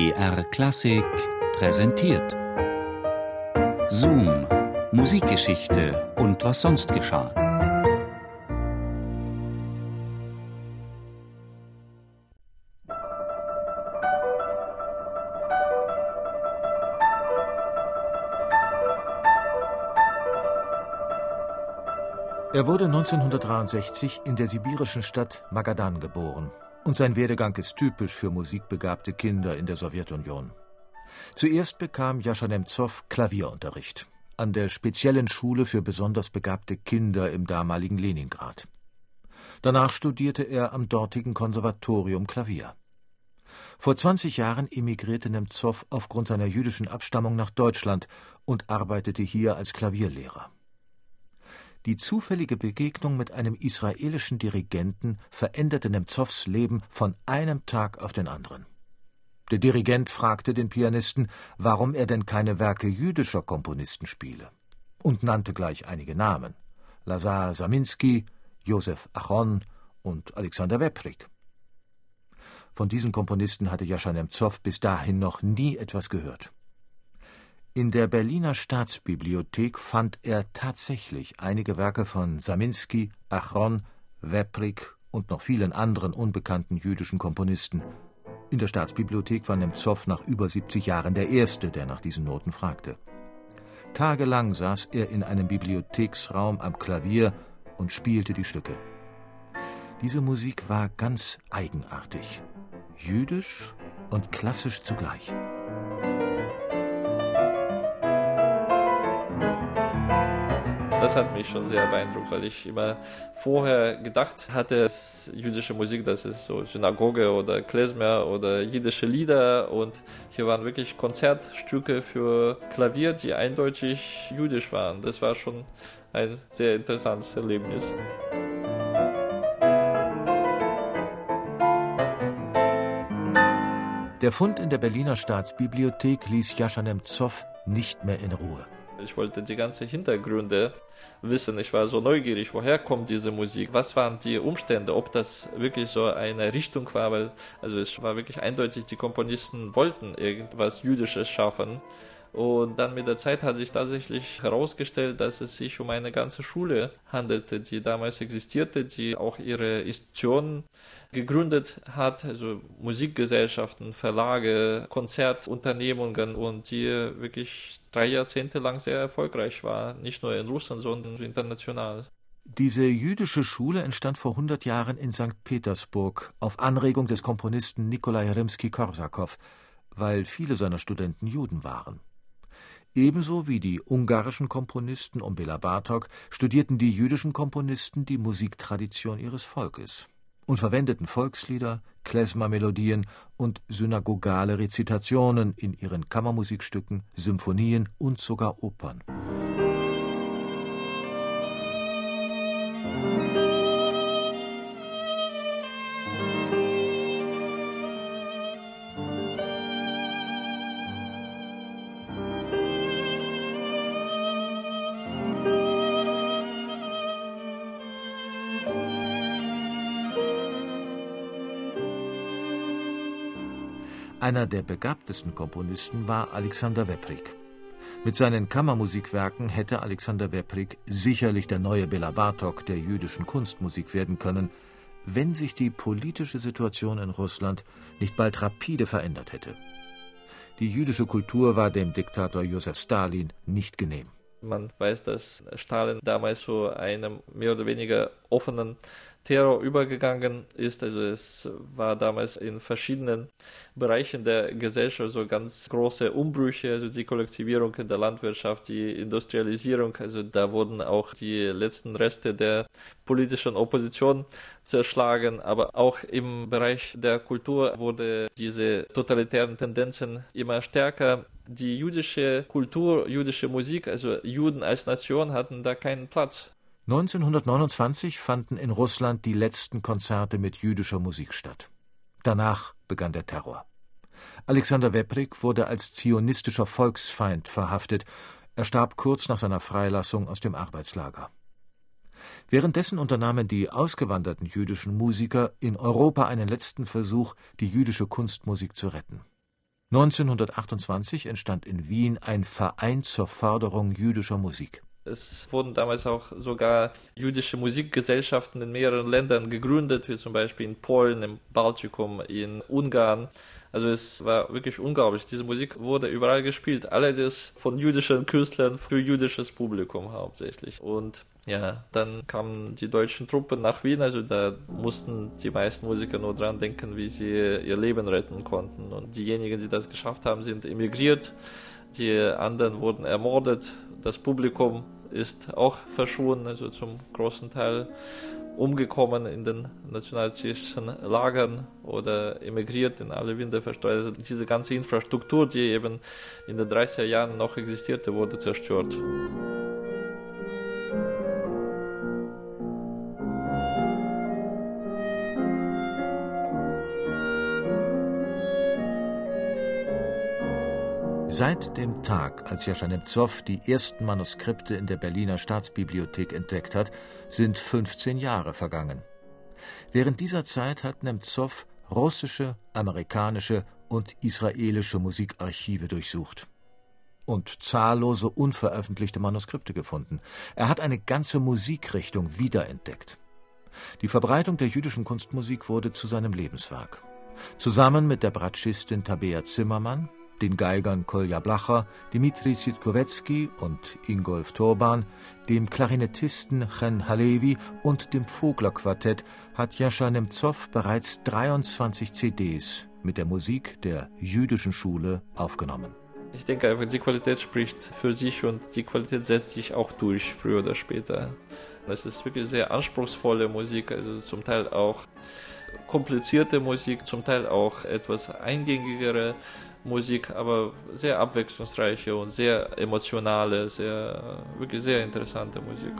BR Klassik präsentiert. Zoom, Musikgeschichte und was sonst geschah. Er wurde 1963 in der sibirischen Stadt Magadan geboren. Und sein Werdegang ist typisch für musikbegabte Kinder in der Sowjetunion. Zuerst bekam Jascha Nemzow Klavierunterricht an der speziellen Schule für besonders begabte Kinder im damaligen Leningrad. Danach studierte er am dortigen Konservatorium Klavier. Vor 20 Jahren emigrierte Nemzow aufgrund seiner jüdischen Abstammung nach Deutschland und arbeitete hier als Klavierlehrer. Die zufällige Begegnung mit einem israelischen Dirigenten veränderte Nemzows Leben von einem Tag auf den anderen. Der Dirigent fragte den Pianisten, warum er denn keine Werke jüdischer Komponisten spiele, und nannte gleich einige Namen: Lazar Saminsky, Josef Achon und Alexander Weprik. Von diesen Komponisten hatte Jascha Nemzow bis dahin noch nie etwas gehört. In der Berliner Staatsbibliothek fand er tatsächlich einige Werke von Saminsky, Achron, Weprik und noch vielen anderen unbekannten jüdischen Komponisten. In der Staatsbibliothek war Nemzow nach über 70 Jahren der Erste, der nach diesen Noten fragte. Tagelang saß er in einem Bibliotheksraum am Klavier und spielte die Stücke. Diese Musik war ganz eigenartig, jüdisch und klassisch zugleich. Das hat mich schon sehr beeindruckt, weil ich immer vorher gedacht hatte, dass jüdische Musik, das ist so Synagoge oder Klezmer oder jiddische Lieder und hier waren wirklich Konzertstücke für Klavier, die eindeutig jüdisch waren. Das war schon ein sehr interessantes Erlebnis. Der Fund in der Berliner Staatsbibliothek ließ Jascha Nemzow nicht mehr in Ruhe. Ich wollte die ganzen Hintergründe wissen. Ich war so neugierig, woher kommt diese Musik? Was waren die Umstände? Ob das wirklich so eine Richtung war? Weil, also es war wirklich eindeutig, die Komponisten wollten irgendwas Jüdisches schaffen. Und dann mit der Zeit hat sich tatsächlich herausgestellt, dass es sich um eine ganze Schule handelte, die damals existierte, die auch ihre Institutionen gegründet hat, also Musikgesellschaften, Verlage, Konzertunternehmungen und die wirklich drei Jahrzehnte lang sehr erfolgreich war, nicht nur in Russland, sondern international. Diese jüdische Schule entstand vor 100 Jahren in St. Petersburg auf Anregung des Komponisten Nikolai Rimsky-Korsakow, weil viele seiner Studenten Juden waren. Ebenso wie die ungarischen Komponisten um Bela Bartok studierten die jüdischen Komponisten die Musiktradition ihres Volkes und verwendeten Volkslieder, Klezmer-Melodien und synagogale Rezitationen in ihren Kammermusikstücken, Symphonien und sogar Opern. Einer der begabtesten Komponisten war Alexander Weprik. Mit seinen Kammermusikwerken hätte Alexander Weprik sicherlich der neue Bela Bartok der jüdischen Kunstmusik werden können, wenn sich die politische Situation in Russland nicht bald rapide verändert hätte. Die jüdische Kultur war dem Diktator Josef Stalin nicht genehm. Man weiß, dass Stalin damals zu einem mehr oder weniger offenen Terror übergegangen ist. Also es war damals in verschiedenen Bereichen der Gesellschaft so ganz große Umbrüche, also die Kollektivierung in der Landwirtschaft, die Industrialisierung, also da wurden auch die letzten Reste der politischen Opposition zerschlagen, aber auch im Bereich der Kultur wurde diese totalitären Tendenzen immer stärker. Die jüdische Kultur, jüdische Musik, also Juden als Nation hatten da keinen Platz. 1929 fanden in Russland die letzten Konzerte mit jüdischer Musik statt. Danach begann der Terror. Alexander Weprik wurde als zionistischer Volksfeind verhaftet. Er starb kurz nach seiner Freilassung aus dem Arbeitslager. Währenddessen unternahmen die ausgewanderten jüdischen Musiker in Europa einen letzten Versuch, die jüdische Kunstmusik zu retten. 1928 entstand in Wien ein Verein zur Förderung jüdischer Musik. Es wurden damals auch sogar jüdische Musikgesellschaften in mehreren Ländern gegründet, wie zum Beispiel in Polen, im Baltikum, in Ungarn. Also es war wirklich unglaublich. Diese Musik wurde überall gespielt. Allerdings von jüdischen Künstlern für jüdisches Publikum hauptsächlich. Und ja, dann kamen die deutschen Truppen nach Wien, also da mussten die meisten Musiker nur dran denken, wie sie ihr Leben retten konnten. Und diejenigen, die das geschafft haben, sind emigriert, die anderen wurden ermordet, das Publikum ist auch verschwunden, also zum großen Teil umgekommen in den nationalsozialistischen Lagern oder emigriert in alle Winde verstreut. Also diese ganze Infrastruktur, die eben in den 30er Jahren noch existierte, wurde zerstört. Seit dem Tag, als Jascha Nemzow die ersten Manuskripte in der Berliner Staatsbibliothek entdeckt hat, sind 15 Jahre vergangen. Während dieser Zeit hat Nemzow russische, amerikanische und israelische Musikarchive durchsucht und zahllose unveröffentlichte Manuskripte gefunden. Er hat eine ganze Musikrichtung wiederentdeckt. Die Verbreitung der jüdischen Kunstmusik wurde zu seinem Lebenswerk. Zusammen mit der Bratschistin Tabea Zimmermann den Geigern Kolja Blacher, Dmitri Sitkowetzki und Ingolf Turban, dem Klarinettisten Chen Halevi und dem Vogler-Quartett hat Jascha Nemzow bereits 23 CDs mit der Musik der jüdischen Schule aufgenommen. Ich denke einfach, die Qualität spricht für sich und die Qualität setzt sich auch durch, früher oder später. Es ist wirklich sehr anspruchsvolle Musik, also zum Teil auch komplizierte Musik, zum Teil auch etwas eingängigere Musik, aber sehr abwechslungsreiche und sehr emotionale, sehr, wirklich sehr interessante Musik.